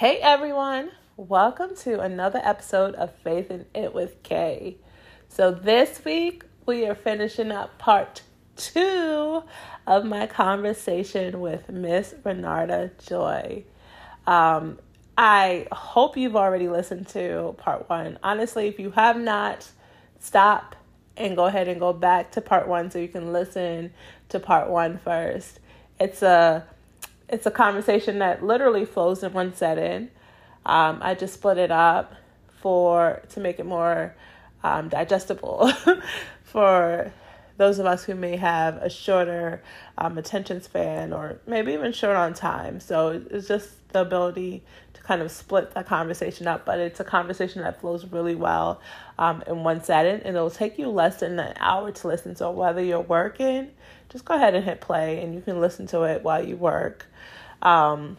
Hey everyone, welcome to another episode of Faith in It with Kay. So this week we are finishing up part two of my conversation with Miss Renarda Joy. Um, I hope you've already listened to part one. Honestly, if you have not, stop and go ahead and go back to part one so you can listen to part one first. It's a it's a conversation that literally flows in one setting. Um, I just split it up for to make it more um, digestible for those of us who may have a shorter um, attention span or maybe even short on time. So it's just the ability to kind of split that conversation up, but it's a conversation that flows really well um, in one setting, and it'll take you less than an hour to listen. So whether you're working, just go ahead and hit play, and you can listen to it while you work. Um,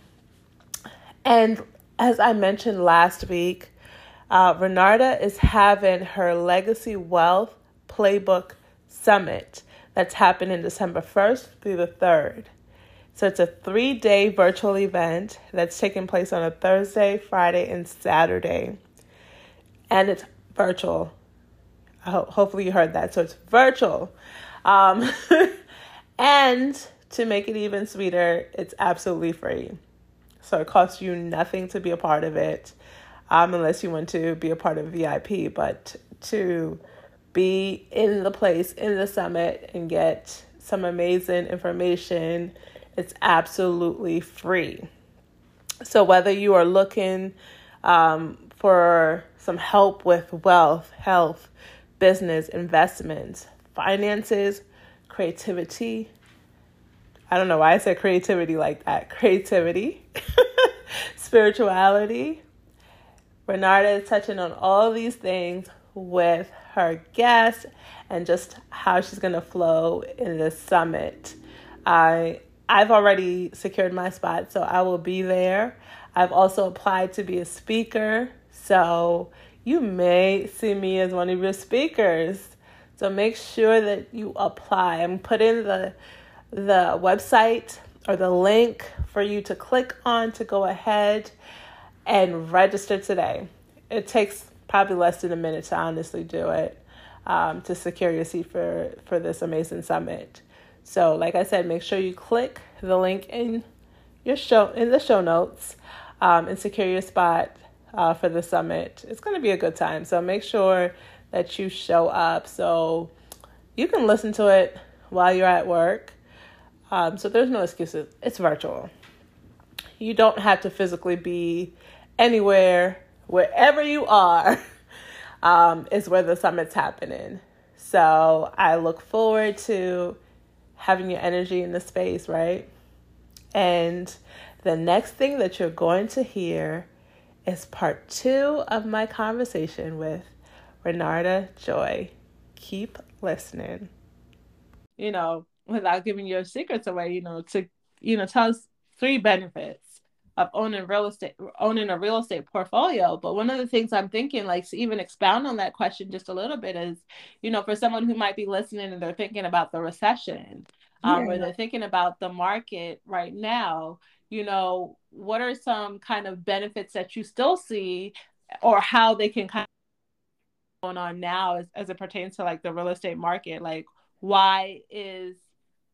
and as I mentioned last week, uh, Renarda is having her Legacy Wealth Playbook Summit that's happening December 1st through the 3rd. So it's a three day virtual event that's taking place on a Thursday, Friday, and Saturday. And it's virtual. Ho- hopefully, you heard that. So it's virtual. Um, and to make it even sweeter, it's absolutely free. So it costs you nothing to be a part of it, um, unless you want to be a part of VIP. But to be in the place, in the summit, and get some amazing information, it's absolutely free. So whether you are looking um, for some help with wealth, health, business, investments, finances, creativity, I don't know why I said creativity like that. Creativity, spirituality. Renarda is touching on all these things with her guests and just how she's going to flow in this summit. I I've already secured my spot, so I will be there. I've also applied to be a speaker, so you may see me as one of your speakers. So make sure that you apply. I'm putting the the website or the link for you to click on to go ahead and register today. It takes probably less than a minute to honestly do it um, to secure your seat for, for this amazing summit. So, like I said, make sure you click the link in your show in the show notes um, and secure your spot uh, for the summit. It's going to be a good time. So make sure that you show up so you can listen to it while you're at work um, so there's no excuses. It's virtual. You don't have to physically be anywhere. Wherever you are um, is where the summit's happening. So I look forward to having your energy in the space, right? And the next thing that you're going to hear is part two of my conversation with Renarda Joy. Keep listening. You know, without giving your secrets away, you know, to you know, tell us three benefits of owning real estate owning a real estate portfolio but one of the things i'm thinking like to even expound on that question just a little bit is you know for someone who might be listening and they're thinking about the recession um, yeah. or they're thinking about the market right now you know what are some kind of benefits that you still see or how they can kind of going on now as, as it pertains to like the real estate market like why is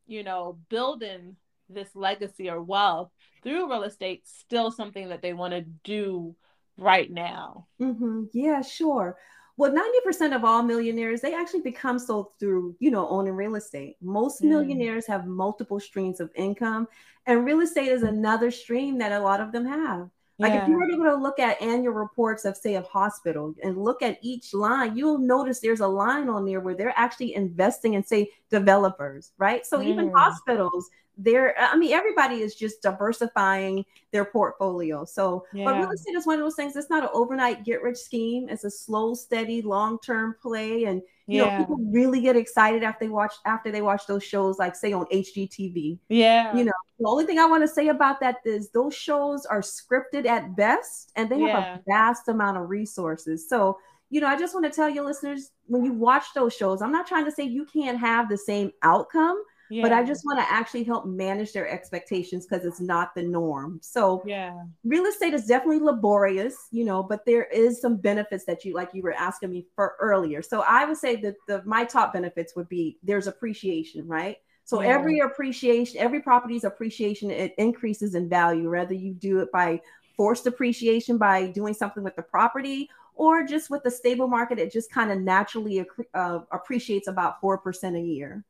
you know, building this legacy or wealth through real estate still something that they want to do right now? Mm-hmm. Yeah, sure. Well, 90% of all millionaires, they actually become so through, you know, owning real estate. Most mm. millionaires have multiple streams of income, and real estate is another stream that a lot of them have. Like yeah. if you were able to look at annual reports of, say, a hospital and look at each line, you'll notice there's a line on there where they're actually investing in, say, developers, right? So mm. even hospitals, they're, I mean, everybody is just diversifying their portfolio. So, yeah. but real estate is one of those things. It's not an overnight get rich scheme. It's a slow, steady, long term play, and you yeah. know people really get excited after they watch after they watch those shows like say on hgtv yeah you know the only thing i want to say about that is those shows are scripted at best and they have yeah. a vast amount of resources so you know i just want to tell your listeners when you watch those shows i'm not trying to say you can't have the same outcome Yeah. But I just want to actually help manage their expectations because it's not the norm. So yeah, real estate is definitely laborious, you know, but there is some benefits that you like you were asking me for earlier. So I would say that the my top benefits would be there's appreciation, right? So yeah. every appreciation, every property's appreciation, it increases in value, whether you do it by forced appreciation by doing something with the property or just with the stable market, it just kind of naturally uh, appreciates about 4% a year.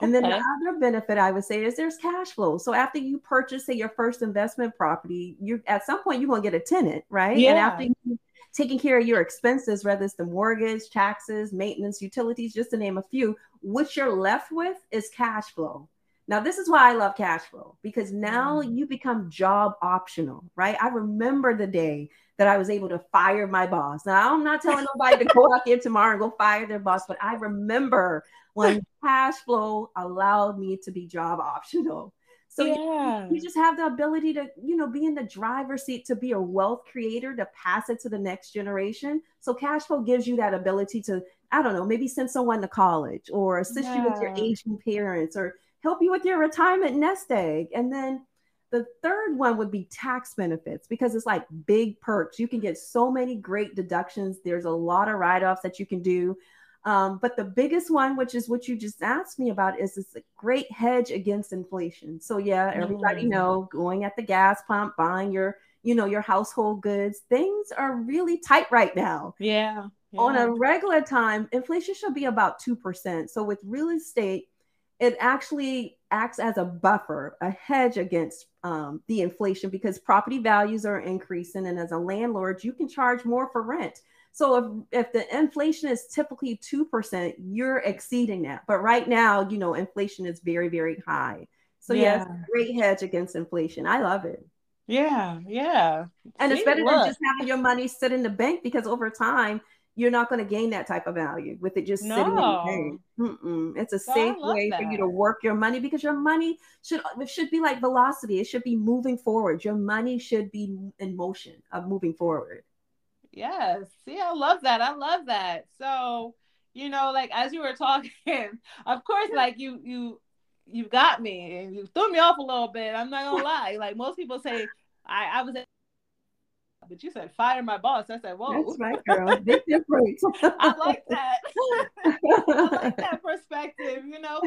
And then the other benefit I would say is there's cash flow. So after you purchase, say, your first investment property, you at some point you're gonna get a tenant, right? Yeah. And after you taking care of your expenses, whether it's the mortgage, taxes, maintenance, utilities, just to name a few, what you're left with is cash flow. Now, this is why I love cash flow because now mm. you become job optional, right? I remember the day that I was able to fire my boss. Now, I'm not telling nobody to go out there tomorrow and go fire their boss, but I remember when cash flow allowed me to be job optional. So yeah. you, you, just have the ability to, you know, be in the driver's seat to be a wealth creator, to pass it to the next generation. So cash flow gives you that ability to, I don't know, maybe send someone to college or assist yeah. you with your aging parents or help you with your retirement nest egg. And then the third one would be tax benefits because it's like big perks. You can get so many great deductions. There's a lot of write offs that you can do. Um, but the biggest one, which is what you just asked me about, is this a great hedge against inflation. So yeah, everybody mm. know going at the gas pump, buying your, you know, your household goods, things are really tight right now. Yeah. yeah. On a regular time, inflation should be about two percent. So with real estate, it actually acts as a buffer, a hedge against um, the inflation because property values are increasing. And as a landlord, you can charge more for rent. So if, if the inflation is typically 2%, you're exceeding that. But right now, you know, inflation is very, very high. So yeah. yes, great hedge against inflation. I love it. Yeah, yeah. And See, it's better look. than just having your money sit in the bank because over time you're not going to gain that type of value with it just no. sitting in the bank. Mm-mm. It's a safe way that. for you to work your money because your money should it should be like velocity. It should be moving forward. Your money should be in motion of moving forward. Yes. See, I love that. I love that. So, you know, like as you were talking, of course, like you you you got me and you threw me off a little bit. I'm not gonna lie. Like most people say, I I was but you said fire my boss. I said, whoa. That's right, girl. Big difference. I like that. I like that perspective, you know,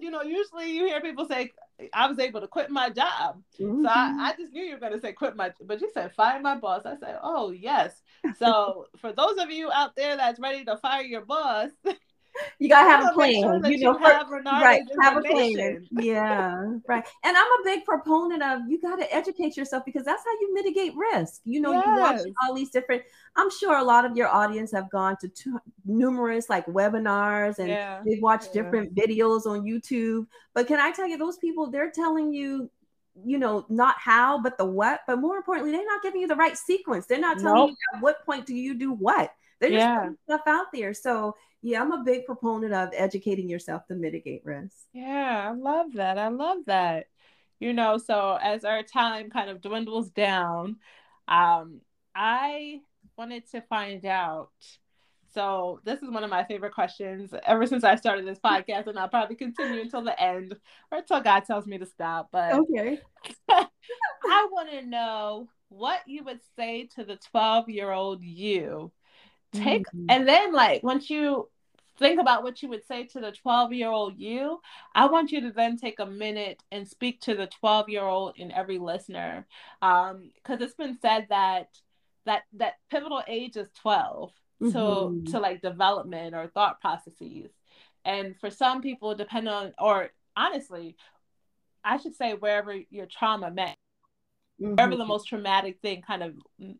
you know, usually you hear people say, I was able to quit my job. Mm-hmm. So I, mm-hmm. I just knew you were going to say quit my, but you said fire my boss. I said, oh, yes. So for those of you out there that's ready to fire your boss, you gotta have a plan. Sure you know, you have right? Have a plan. Yeah, right. And I'm a big proponent of you got to educate yourself because that's how you mitigate risk. You know, yes. you watch all these different. I'm sure a lot of your audience have gone to t- numerous like webinars and yeah. they've watched yeah. different videos on YouTube. But can I tell you, those people they're telling you you know, not how, but the what. But more importantly, they're not giving you the right sequence. They're not telling nope. you at what point do you do what. They're just yeah. stuff out there. So yeah, I'm a big proponent of educating yourself to mitigate risk. Yeah, I love that. I love that. You know, so as our time kind of dwindles down, um, I wanted to find out. So this is one of my favorite questions ever since I started this podcast, and I'll probably continue until the end or until God tells me to stop. But okay, I want to know what you would say to the 12 year old you take mm-hmm. and then like once you think about what you would say to the 12 year old you i want you to then take a minute and speak to the 12 year old in every listener um because it's been said that that that pivotal age is 12 mm-hmm. to to like development or thought processes and for some people depending on or honestly i should say wherever your trauma met mm-hmm. wherever the most traumatic thing kind of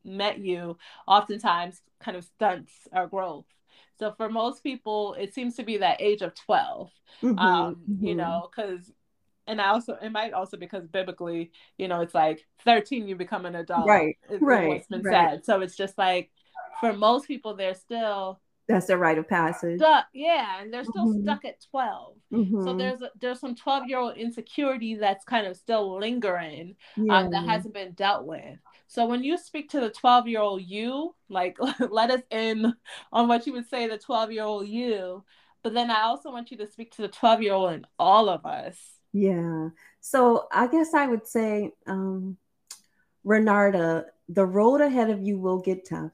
met you, oftentimes kind of stunts our growth. So for most people, it seems to be that age of 12, mm-hmm. Um, mm-hmm. you know, because, and I also, it might also because biblically, you know, it's like 13, you become an adult. Right. right. What's been right. said. So it's just like, for most people, they're still that's the rite of passage. Stuck, yeah, and they're still mm-hmm. stuck at 12. Mm-hmm. So there's a, there's some 12 year old insecurity that's kind of still lingering yeah. um, that hasn't been dealt with. So when you speak to the 12 year old you, like let us in on what you would say the 12 year old you. but then I also want you to speak to the 12 year old in all of us. Yeah. So I guess I would say, um, Renarda, the road ahead of you will get tough.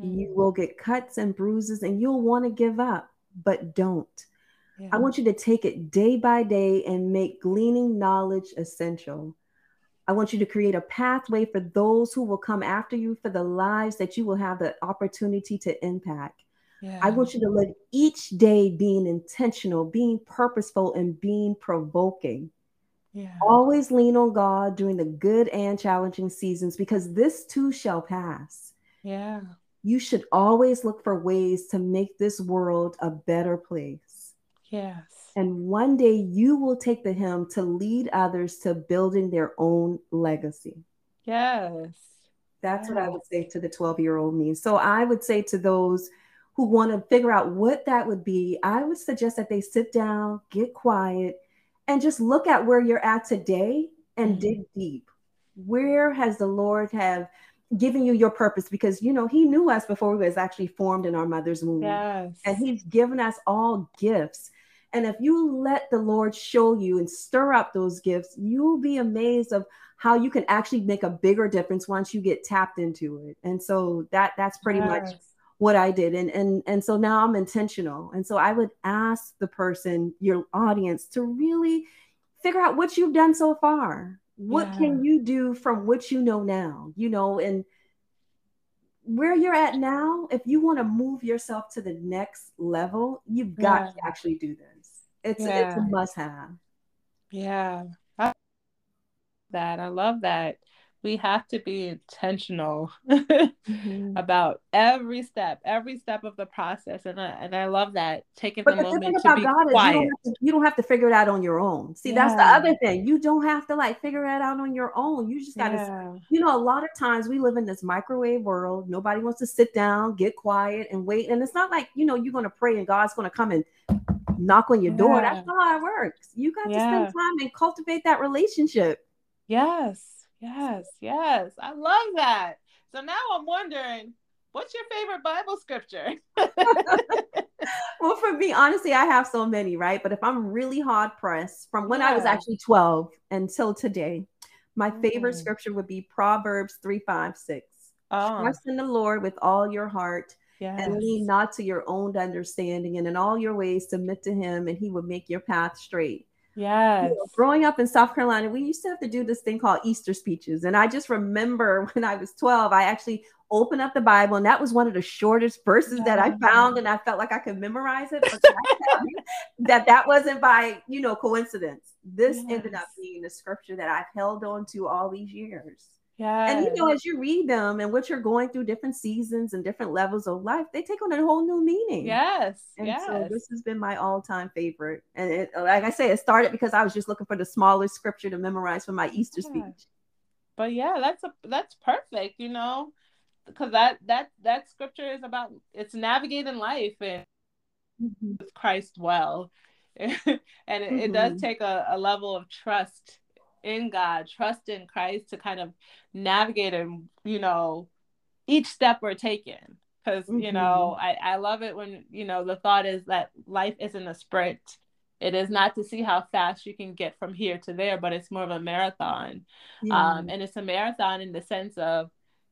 Mm-hmm. You will get cuts and bruises, and you'll want to give up, but don't. Yeah. I want you to take it day by day and make gleaning knowledge essential. I want you to create a pathway for those who will come after you for the lives that you will have the opportunity to impact. Yeah. I want you to live each day being intentional, being purposeful, and being provoking. Yeah. Always lean on God during the good and challenging seasons because this too shall pass. Yeah. You should always look for ways to make this world a better place. Yes. And one day you will take the hymn to lead others to building their own legacy. Yes. That's yes. what I would say to the 12 year old me. So I would say to those who want to figure out what that would be, I would suggest that they sit down, get quiet, and just look at where you're at today and mm-hmm. dig deep. Where has the Lord have given you your purpose? Because you know He knew us before we was actually formed in our mother's womb, yes. and He's given us all gifts. And if you let the Lord show you and stir up those gifts, you'll be amazed of how you can actually make a bigger difference once you get tapped into it. And so that that's pretty yes. much what I did. And and and so now I'm intentional. And so I would ask the person, your audience, to really figure out what you've done so far. What yeah. can you do from what you know now? You know, and where you're at now, if you want to move yourself to the next level, you've got yeah. to actually do this. It's yeah. it's a must have. Yeah. I, that I love that we have to be intentional mm-hmm. about every step, every step of the process, and I, and I love that taking but the, the moment to be God quiet. You don't, to, you don't, have to figure it out on your own. See, yeah. that's the other thing. You don't have to like figure it out on your own. You just got to, yeah. you know, a lot of times we live in this microwave world. Nobody wants to sit down, get quiet, and wait. And it's not like you know you're going to pray and God's going to come and knock on your door. Yeah. That's not how it works. You got to spend time and cultivate that relationship. Yes. Yes, yes. I love that. So now I'm wondering, what's your favorite Bible scripture? well, for me, honestly, I have so many, right? But if I'm really hard pressed from when yeah. I was actually 12 until today, my favorite mm. scripture would be Proverbs 3 5 6. Oh. Trust in the Lord with all your heart yes. and lean not to your own understanding, and in all your ways submit to him, and he will make your path straight. Yes. You know, growing up in South Carolina, we used to have to do this thing called Easter speeches. And I just remember when I was 12, I actually opened up the Bible, and that was one of the shortest verses that I found, and I felt like I could memorize it. But that that wasn't by you know coincidence. This yes. ended up being the scripture that I've held on to all these years. Yeah. And you know, as you read them and what you're going through different seasons and different levels of life, they take on a whole new meaning. Yes. And yes. so this has been my all-time favorite. And it, like I say, it started because I was just looking for the smallest scripture to memorize for my Easter yeah. speech. But yeah, that's a that's perfect, you know, because that that that scripture is about it's navigating life and mm-hmm. with Christ well. and it, mm-hmm. it, does mm-hmm. take a, a level of trust in God, trust in Christ to kind of navigate and, you know, each step we're taking. Because, mm-hmm. you know, I, I love it when, you know, the thought is that life isn't a sprint. It is not to see how fast you can get from here to there, but it's more of a marathon. Yeah. Um, and it's a marathon in the sense of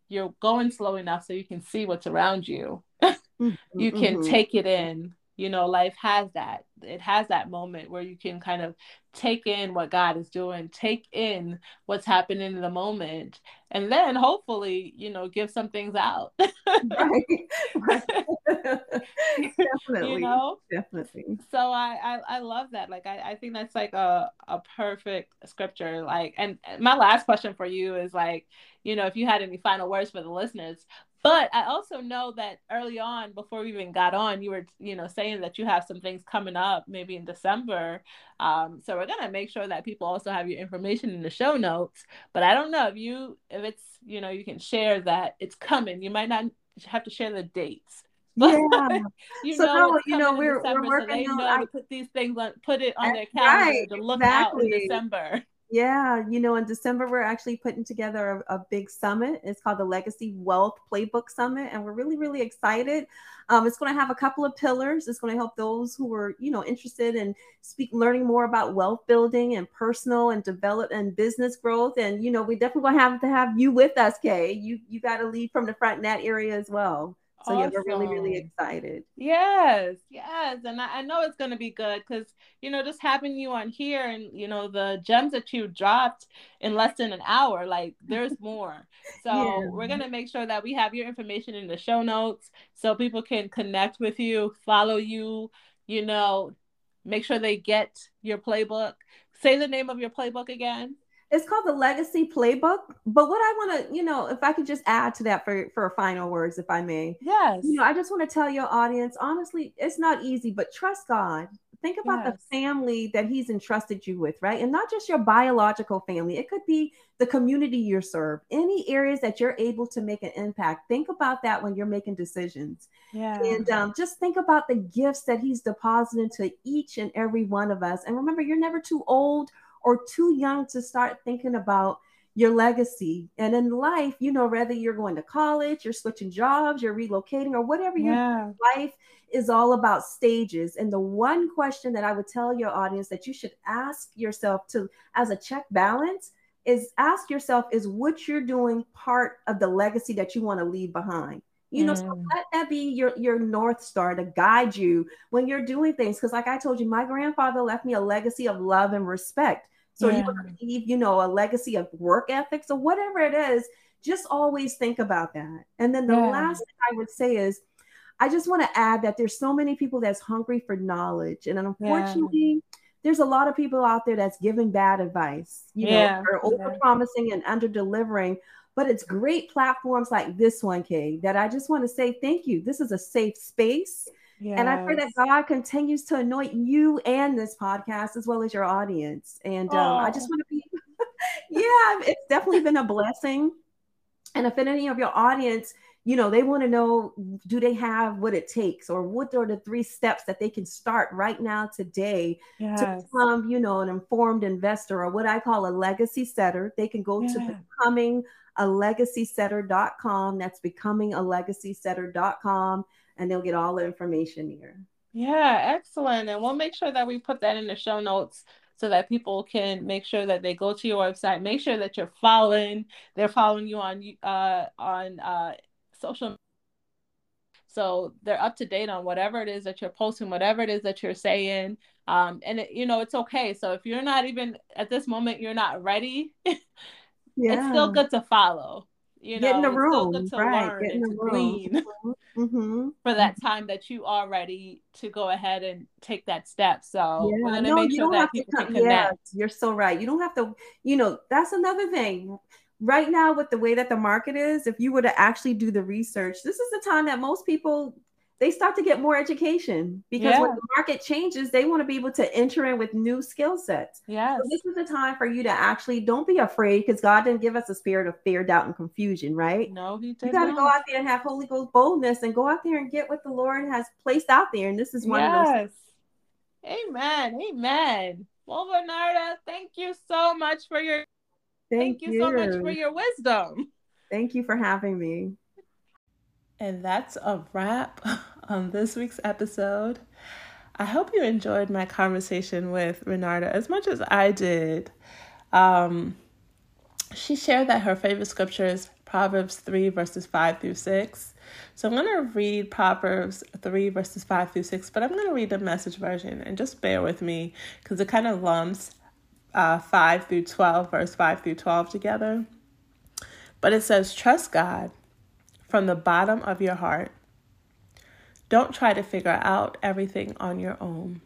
you're going slow enough so you can see what's around you. mm-hmm. You can mm-hmm. take it in you know life has that it has that moment where you can kind of take in what god is doing take in what's happening in the moment and then hopefully you know give some things out. Right, right. definitely you know? Definitely. So I, I i love that. Like i i think that's like a a perfect scripture. Like and my last question for you is like you know if you had any final words for the listeners but I also know that early on, before we even got on, you were, you know, saying that you have some things coming up, maybe in December. Um, so we're gonna make sure that people also have your information in the show notes. But I don't know if you, if it's, you know, you can share that it's coming. You might not have to share the dates. yeah. you so know, no, you know, we're, December, we're working so they know I, to put these things on, put it on their calendar right, to look exactly. out in December. Yeah, you know, in December we're actually putting together a, a, big summit. It's called the Legacy Wealth Playbook Summit, and we're really, really excited. Um, it's going to have a couple of pillars. It's going to help those who are, you know, interested in speak, learning more about wealth building and personal and develop and business growth. And you know, we definitely going to have to have you with us, Kay. You you got to lead from the front in that area as well. So awesome. yeah, we're really, really excited. Yes, yes. And I, I know it's gonna be good because you know, just having you on here and you know, the gems that you dropped in less than an hour, like there's more. So yeah. we're gonna make sure that we have your information in the show notes so people can connect with you, follow you, you know, make sure they get your playbook. Say the name of your playbook again it's called the legacy playbook but what i want to you know if i could just add to that for for final words if i may. Yes. You know i just want to tell your audience honestly it's not easy but trust god. Think about yes. the family that he's entrusted you with right? And not just your biological family. It could be the community you serve. Any areas that you're able to make an impact think about that when you're making decisions. Yeah. And um, just think about the gifts that he's deposited to each and every one of us. And remember you're never too old or too young to start thinking about your legacy. And in life, you know, whether you're going to college, you're switching jobs, you're relocating, or whatever yeah. your life is all about stages. And the one question that I would tell your audience that you should ask yourself to as a check balance is ask yourself is what you're doing part of the legacy that you want to leave behind you know, mm. so let that be your your north star to guide you when you're doing things. Because, like I told you, my grandfather left me a legacy of love and respect. So yeah. you leave, you know, a legacy of work ethics or whatever it is. Just always think about that. And then the yeah. last thing I would say is, I just want to add that there's so many people that's hungry for knowledge, and unfortunately. Yeah. There's a lot of people out there that's giving bad advice, you know, or over promising and under delivering but it's great platforms like this one, Kay, that I just want to say thank you. This is a safe space. Yes. And I pray that God continues to anoint you and this podcast as well as your audience. And um, I just want to be, yeah, it's definitely been a blessing. And if any of your audience, you know, they want to know do they have what it takes or what are the three steps that they can start right now today yes. to become, you know, an informed investor or what I call a legacy setter, they can go yeah. to becoming a legacysetter.com. That's becoming a legacysetter.com, and they'll get all the information here. Yeah, excellent. And we'll make sure that we put that in the show notes so that people can make sure that they go to your website, make sure that you're following, they're following you on uh on uh social so they're up to date on whatever it is that you're posting, whatever it is that you're saying. Um, and it, you know, it's okay. So if you're not even at this moment, you're not ready, yeah. it's still good to follow. You know, get in the room, to right. learn and to glean mm-hmm. for that mm-hmm. time that you are ready to go ahead and take that step. So yeah. no, make sure that people come, can connect. Yeah, you're so right. You don't have to, you know, that's another thing. Right now, with the way that the market is, if you were to actually do the research, this is the time that most people they start to get more education because yeah. when the market changes, they want to be able to enter in with new skill sets. Yeah. So this is the time for you to actually don't be afraid because God didn't give us a spirit of fear, doubt, and confusion, right? No, He did You got to go out there and have Holy Ghost boldness and go out there and get what the Lord has placed out there. And this is one yes. of those. Amen. Amen. Well, Renarda, thank you so much for your thank, thank you. you so much for your wisdom. Thank you for having me. And that's a wrap on this week's episode. I hope you enjoyed my conversation with Renarda as much as I did. Um, she shared that her favorite scripture is Proverbs 3, verses 5 through 6. So I'm going to read Proverbs 3, verses 5 through 6, but I'm going to read the message version and just bear with me because it kind of lumps uh, 5 through 12, verse 5 through 12 together. But it says, Trust God from the bottom of your heart. Don't try to figure out everything on your own.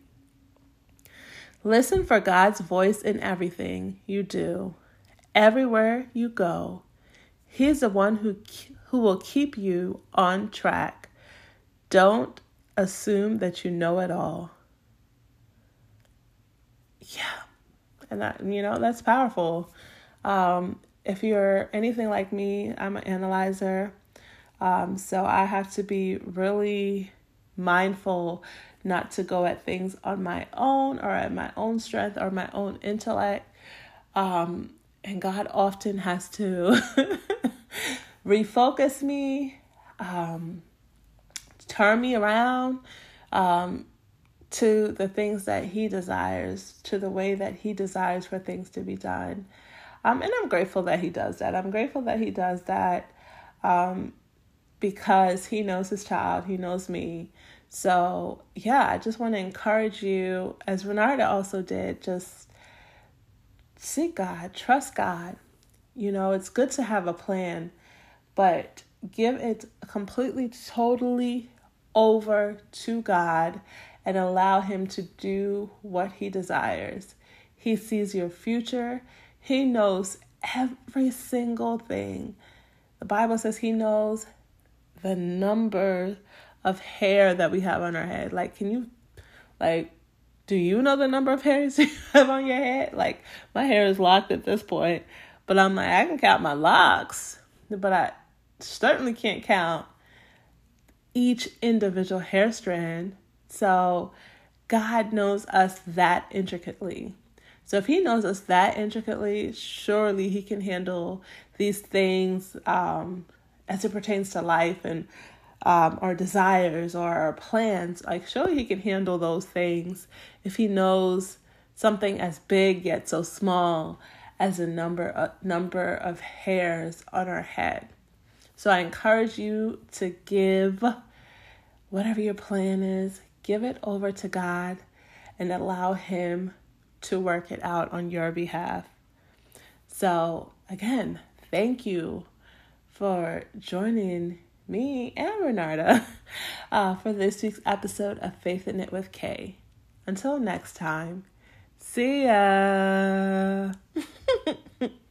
Listen for God's voice in everything you do. Everywhere you go, He's the one who, who will keep you on track. Don't assume that you know it all. Yeah. And that, you know, that's powerful. Um, if you're anything like me, I'm an analyzer. Um, so I have to be really mindful not to go at things on my own or at my own strength or my own intellect. Um, and God often has to refocus me, um, turn me around um, to the things that He desires, to the way that He desires for things to be done. Um, and I'm grateful that He does that. I'm grateful that He does that um, because He knows His child, He knows me. So, yeah, I just want to encourage you, as Renarda also did, just seek God, trust God. You know, it's good to have a plan, but give it completely, totally over to God and allow Him to do what He desires. He sees your future, He knows every single thing. The Bible says He knows the number of hair that we have on our head. Like, can you, like, do you know the number of hairs you have on your head? Like, my hair is locked at this point, but I'm like, I can count my locks, but I certainly can't count each individual hair strand. So, God knows us that intricately. So, if He knows us that intricately, surely He can handle these things um, as it pertains to life and um, our desires or our plans. Like, surely He can handle those things if He knows something as big yet so small as a number a number of hairs on our head. So I encourage you to give whatever your plan is, give it over to God and allow Him to work it out on your behalf. So, again, thank you for joining me and Renarda uh, for this week's episode of Faith in It with Kay. Until next time, see ya.